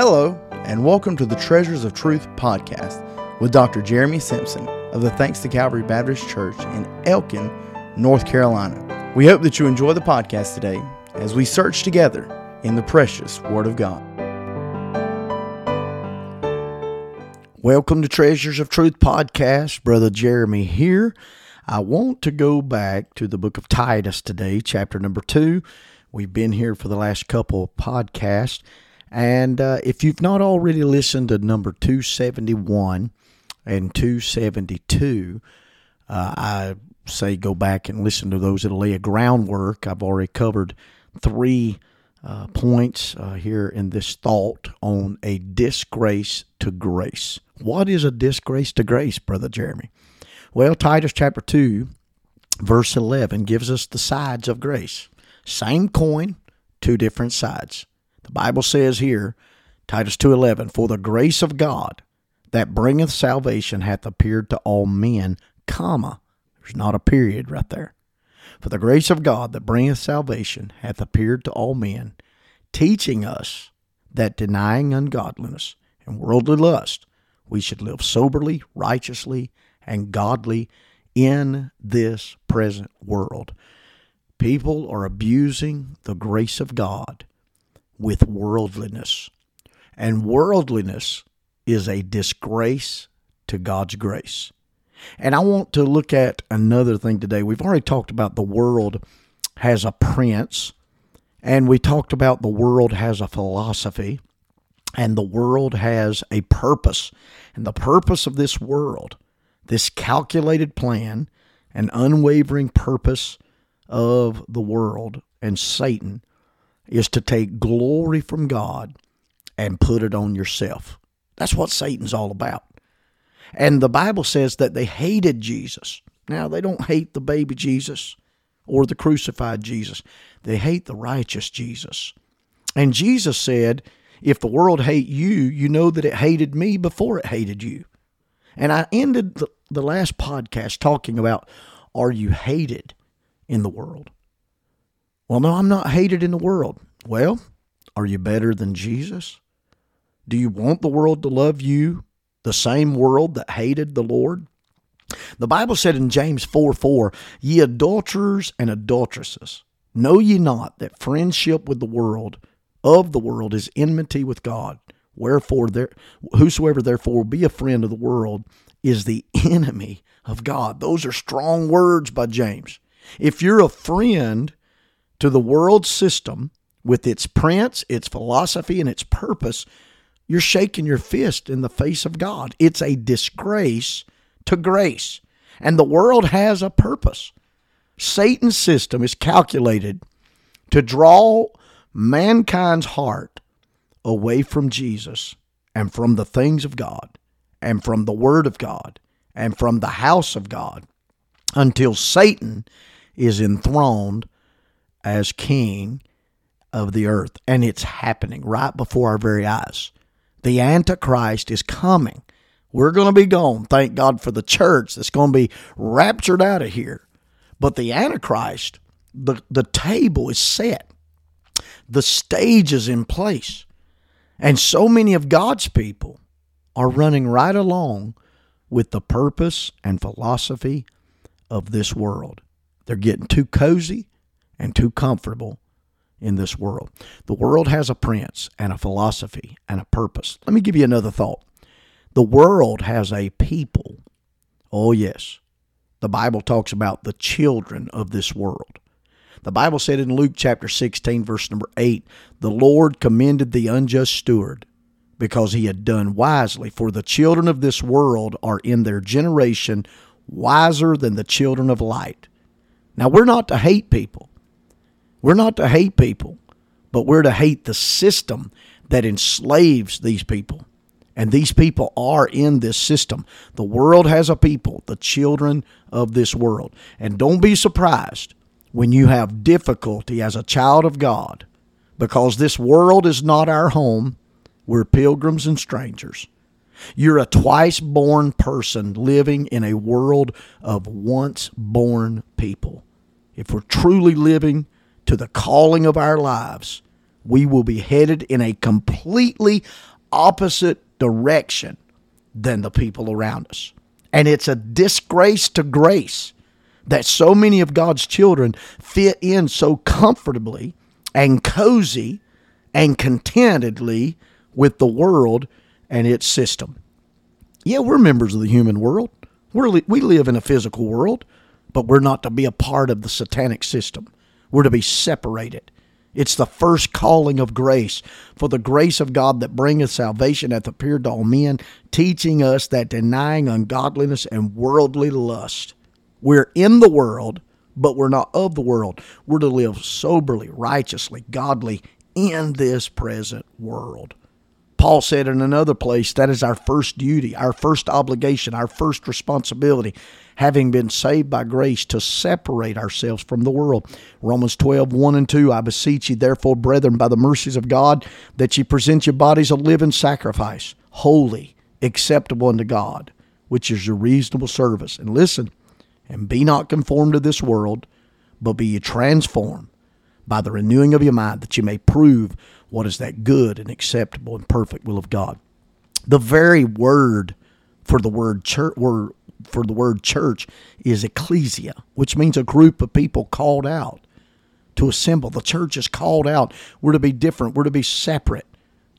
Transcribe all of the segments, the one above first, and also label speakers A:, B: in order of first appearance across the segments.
A: Hello, and welcome to the Treasures of Truth podcast with Dr. Jeremy Simpson of the Thanks to Calvary Baptist Church in Elkin, North Carolina. We hope that you enjoy the podcast today as we search together in the precious Word of God.
B: Welcome to Treasures of Truth podcast. Brother Jeremy here. I want to go back to the book of Titus today, chapter number two. We've been here for the last couple of podcasts. And uh, if you've not already listened to number 271 and 272, uh, I say go back and listen to those. It'll lay a groundwork. I've already covered three uh, points uh, here in this thought on a disgrace to grace. What is a disgrace to grace, Brother Jeremy? Well, Titus chapter 2, verse 11 gives us the sides of grace. Same coin, two different sides. The Bible says here, Titus 2:11, "For the grace of God that bringeth salvation hath appeared to all men, comma, there's not a period right there. For the grace of God that bringeth salvation hath appeared to all men, teaching us that denying ungodliness and worldly lust, we should live soberly, righteously, and godly in this present world. People are abusing the grace of God with worldliness. And worldliness is a disgrace to God's grace. And I want to look at another thing today. We've already talked about the world has a prince, and we talked about the world has a philosophy, and the world has a purpose. And the purpose of this world, this calculated plan, an unwavering purpose of the world and Satan is to take glory from God and put it on yourself. That's what Satan's all about. And the Bible says that they hated Jesus. Now, they don't hate the baby Jesus or the crucified Jesus, they hate the righteous Jesus. And Jesus said, If the world hate you, you know that it hated me before it hated you. And I ended the, the last podcast talking about are you hated in the world? Well, no, I'm not hated in the world. Well, are you better than Jesus? Do you want the world to love you, the same world that hated the Lord? The Bible said in James 4 4, Ye adulterers and adulteresses, know ye not that friendship with the world of the world is enmity with God? Wherefore, there, whosoever therefore be a friend of the world is the enemy of God. Those are strong words by James. If you're a friend to the world system with its prince, its philosophy, and its purpose, you're shaking your fist in the face of God. It's a disgrace to grace. And the world has a purpose. Satan's system is calculated to draw mankind's heart away from Jesus and from the things of God and from the Word of God and from the house of God until Satan is enthroned as king of the earth. And it's happening right before our very eyes. The Antichrist is coming. We're going to be gone. Thank God for the church that's going to be raptured out of here. But the Antichrist, the, the table is set, the stage is in place. And so many of God's people are running right along with the purpose and philosophy of this world. They're getting too cozy and too comfortable in this world. The world has a prince and a philosophy and a purpose. Let me give you another thought. The world has a people. Oh, yes. The Bible talks about the children of this world. The Bible said in Luke chapter 16, verse number 8, the Lord commended the unjust steward because he had done wisely, for the children of this world are in their generation wiser than the children of light. Now, we're not to hate people. We're not to hate people, but we're to hate the system that enslaves these people. And these people are in this system. The world has a people, the children of this world. And don't be surprised when you have difficulty as a child of God, because this world is not our home. We're pilgrims and strangers. You're a twice born person living in a world of once born people. If we're truly living to the calling of our lives, we will be headed in a completely opposite direction than the people around us. And it's a disgrace to grace that so many of God's children fit in so comfortably and cozy and contentedly with the world and its system. Yeah, we're members of the human world. We're, we live in a physical world, but we're not to be a part of the satanic system. We're to be separated. It's the first calling of grace. For the grace of God that bringeth salvation hath appeared to all men, teaching us that denying ungodliness and worldly lust, we're in the world, but we're not of the world. We're to live soberly, righteously, godly in this present world. Paul said in another place that is our first duty, our first obligation, our first responsibility, having been saved by grace to separate ourselves from the world. Romans 12, 1 and 2. I beseech you, therefore, brethren, by the mercies of God, that ye present your bodies a living sacrifice, holy, acceptable unto God, which is your reasonable service. And listen, and be not conformed to this world, but be ye transformed by the renewing of your mind, that you may prove what is that good and acceptable and perfect will of God. The very word for the word church word for the word church is ecclesia, which means a group of people called out to assemble. The church is called out. We're to be different. We're to be separate.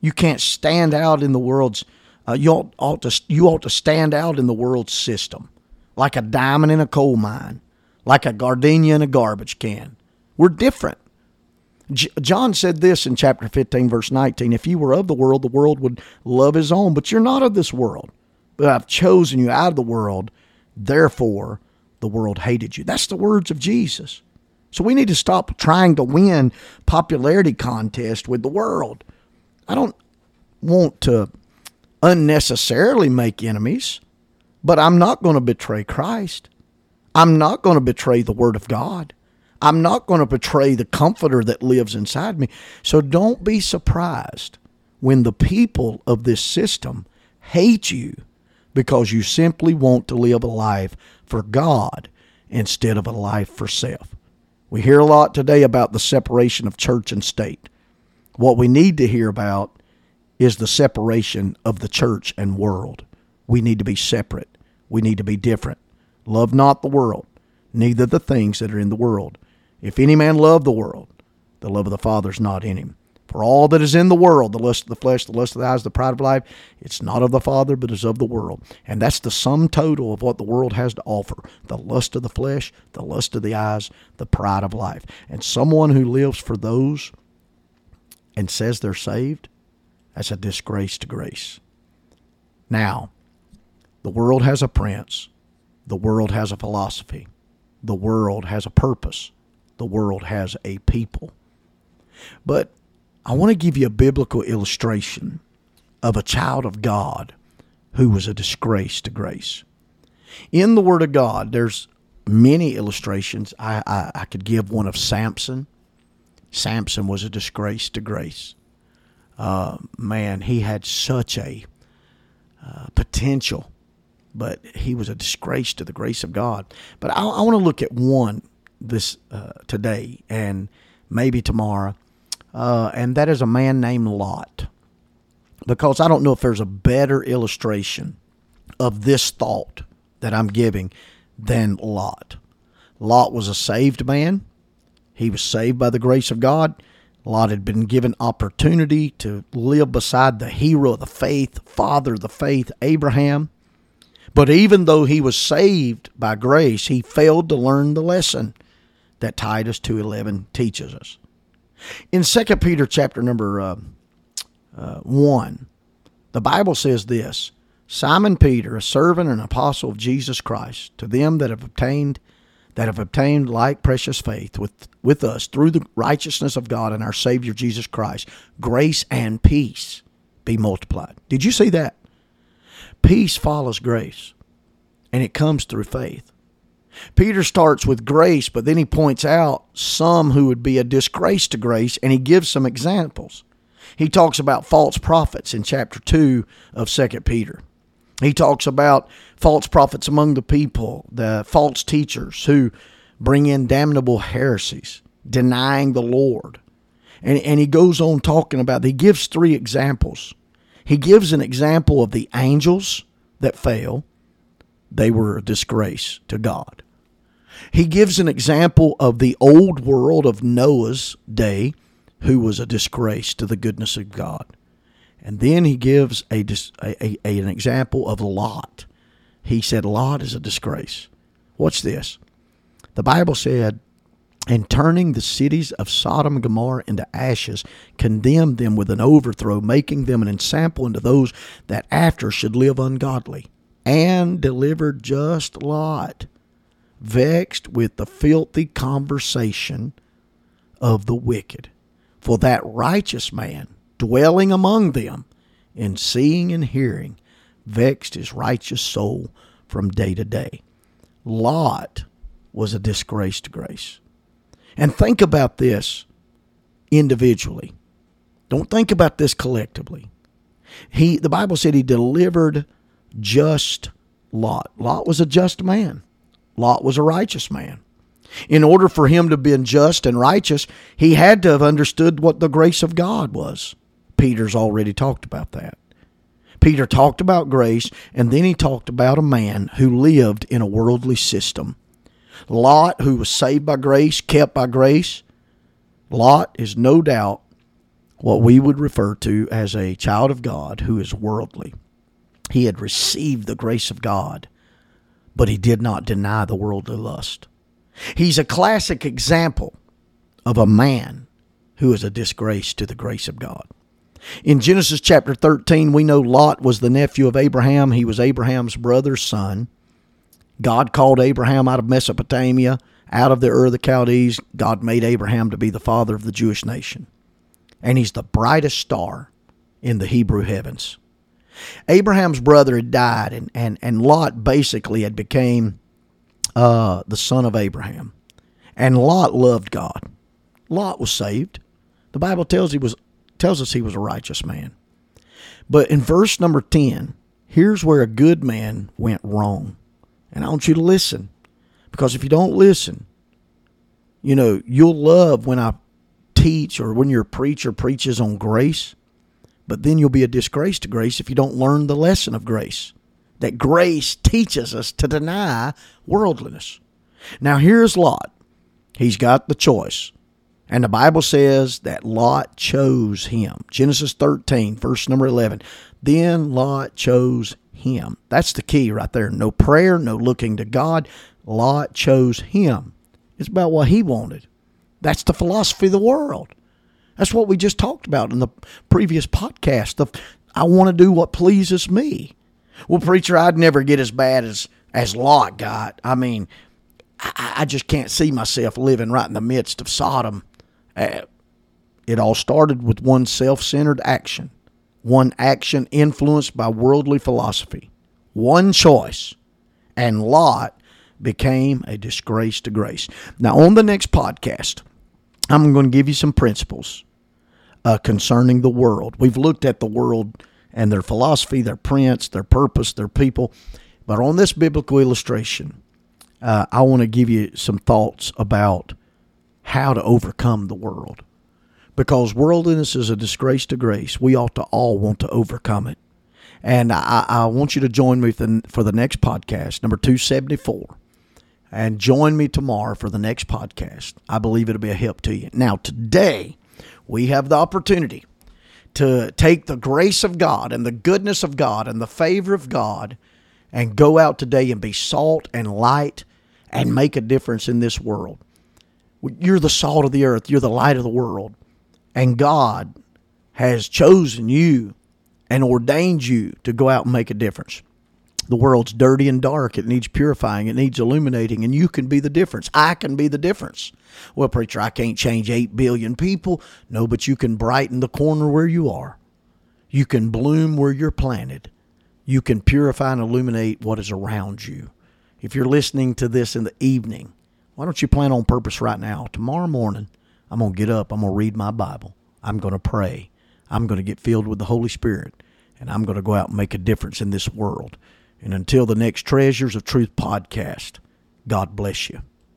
B: You can't stand out in the world's. Uh, you ought, ought to you ought to stand out in the world's system, like a diamond in a coal mine, like a gardenia in a garbage can. We're different. John said this in chapter 15, verse 19 If you were of the world, the world would love his own, but you're not of this world. But I've chosen you out of the world, therefore the world hated you. That's the words of Jesus. So we need to stop trying to win popularity contest with the world. I don't want to unnecessarily make enemies, but I'm not going to betray Christ. I'm not going to betray the Word of God. I'm not going to betray the comforter that lives inside me. So don't be surprised when the people of this system hate you because you simply want to live a life for God instead of a life for self. We hear a lot today about the separation of church and state. What we need to hear about is the separation of the church and world. We need to be separate. We need to be different. Love not the world, neither the things that are in the world. If any man love the world, the love of the Father is not in him. For all that is in the world, the lust of the flesh, the lust of the eyes, the pride of life, it's not of the Father, but is of the world. And that's the sum total of what the world has to offer the lust of the flesh, the lust of the eyes, the pride of life. And someone who lives for those and says they're saved, that's a disgrace to grace. Now, the world has a prince, the world has a philosophy, the world has a purpose the world has a people. But I want to give you a biblical illustration of a child of God who was a disgrace to grace. In the Word of God, there's many illustrations. I, I, I could give one of Samson. Samson was a disgrace to grace. Uh, man, he had such a uh, potential, but he was a disgrace to the grace of God. But I, I want to look at one this uh, today and maybe tomorrow, uh, and that is a man named Lot. Because I don't know if there's a better illustration of this thought that I'm giving than Lot. Lot was a saved man. He was saved by the grace of God. Lot had been given opportunity to live beside the hero of the faith, father of the faith, Abraham. But even though he was saved by grace, he failed to learn the lesson that Titus 2:11 teaches us. In 2 Peter chapter number uh, uh, 1, the Bible says this, Simon Peter, a servant and apostle of Jesus Christ, to them that have obtained that have obtained like precious faith with, with us through the righteousness of God and our Savior Jesus Christ, grace and peace be multiplied. Did you see that? Peace follows grace, and it comes through faith. Peter starts with grace, but then he points out some who would be a disgrace to grace, and he gives some examples. He talks about false prophets in chapter 2 of 2 Peter. He talks about false prophets among the people, the false teachers who bring in damnable heresies, denying the Lord. And, and he goes on talking about, he gives three examples. He gives an example of the angels that fell, they were a disgrace to God. He gives an example of the old world of Noah's day, who was a disgrace to the goodness of God. And then he gives a, a, a, an example of Lot. He said Lot is a disgrace. What's this? The Bible said, and turning the cities of Sodom and Gomorrah into ashes, condemned them with an overthrow, making them an ensample unto those that after should live ungodly, and delivered just Lot, vexed with the filthy conversation of the wicked. For that righteous man, dwelling among them, and seeing and hearing, vexed his righteous soul from day to day. Lot was a disgrace to grace. And think about this individually. Don't think about this collectively. He the Bible said he delivered just Lot. Lot was a just man. Lot was a righteous man. In order for him to be just and righteous, he had to have understood what the grace of God was. Peter's already talked about that. Peter talked about grace, and then he talked about a man who lived in a worldly system. Lot, who was saved by grace, kept by grace, Lot is no doubt what we would refer to as a child of God who is worldly. He had received the grace of God, but he did not deny the worldly lust. He's a classic example of a man who is a disgrace to the grace of God. In Genesis chapter 13, we know Lot was the nephew of Abraham. He was Abraham's brother's son. God called Abraham out of Mesopotamia, out of the Ur of the Chaldees. God made Abraham to be the father of the Jewish nation. And he's the brightest star in the Hebrew heavens. Abraham's brother had died, and, and, and Lot basically had became uh, the son of Abraham. And Lot loved God. Lot was saved. The Bible tells he was tells us he was a righteous man. But in verse number 10, here's where a good man went wrong. And I want you to listen. Because if you don't listen, you know, you'll love when I teach or when your preacher preaches on grace, but then you'll be a disgrace to grace if you don't learn the lesson of grace. That grace teaches us to deny worldliness. Now, here's Lot. He's got the choice. And the Bible says that Lot chose him. Genesis 13, verse number 11. Then Lot chose him. That's the key right there. No prayer, no looking to God. Lot chose him. It's about what he wanted. That's the philosophy of the world. That's what we just talked about in the previous podcast. The, I want to do what pleases me. Well, preacher, I'd never get as bad as as Lot got. I mean, I, I just can't see myself living right in the midst of Sodom. Uh, it all started with one self-centered action one action influenced by worldly philosophy, one choice, and Lot became a disgrace to grace. Now, on the next podcast, I'm going to give you some principles uh, concerning the world. We've looked at the world and their philosophy, their prince, their purpose, their people. But on this biblical illustration, uh, I want to give you some thoughts about how to overcome the world because worldliness is a disgrace to grace. We ought to all want to overcome it. And I, I want you to join me for the, for the next podcast, number 274. And join me tomorrow for the next podcast. I believe it'll be a help to you. Now, today, we have the opportunity to take the grace of God and the goodness of God and the favor of God and go out today and be salt and light and make a difference in this world. You're the salt of the earth, you're the light of the world. And God has chosen you and ordained you to go out and make a difference. The world's dirty and dark. It needs purifying. It needs illuminating. And you can be the difference. I can be the difference. Well, preacher, I can't change 8 billion people. No, but you can brighten the corner where you are. You can bloom where you're planted. You can purify and illuminate what is around you. If you're listening to this in the evening, why don't you plan on purpose right now? Tomorrow morning, I'm going to get up. I'm going to read my Bible. I'm going to pray. I'm going to get filled with the Holy Spirit. And I'm going to go out and make a difference in this world. And until the next Treasures of Truth podcast, God bless you.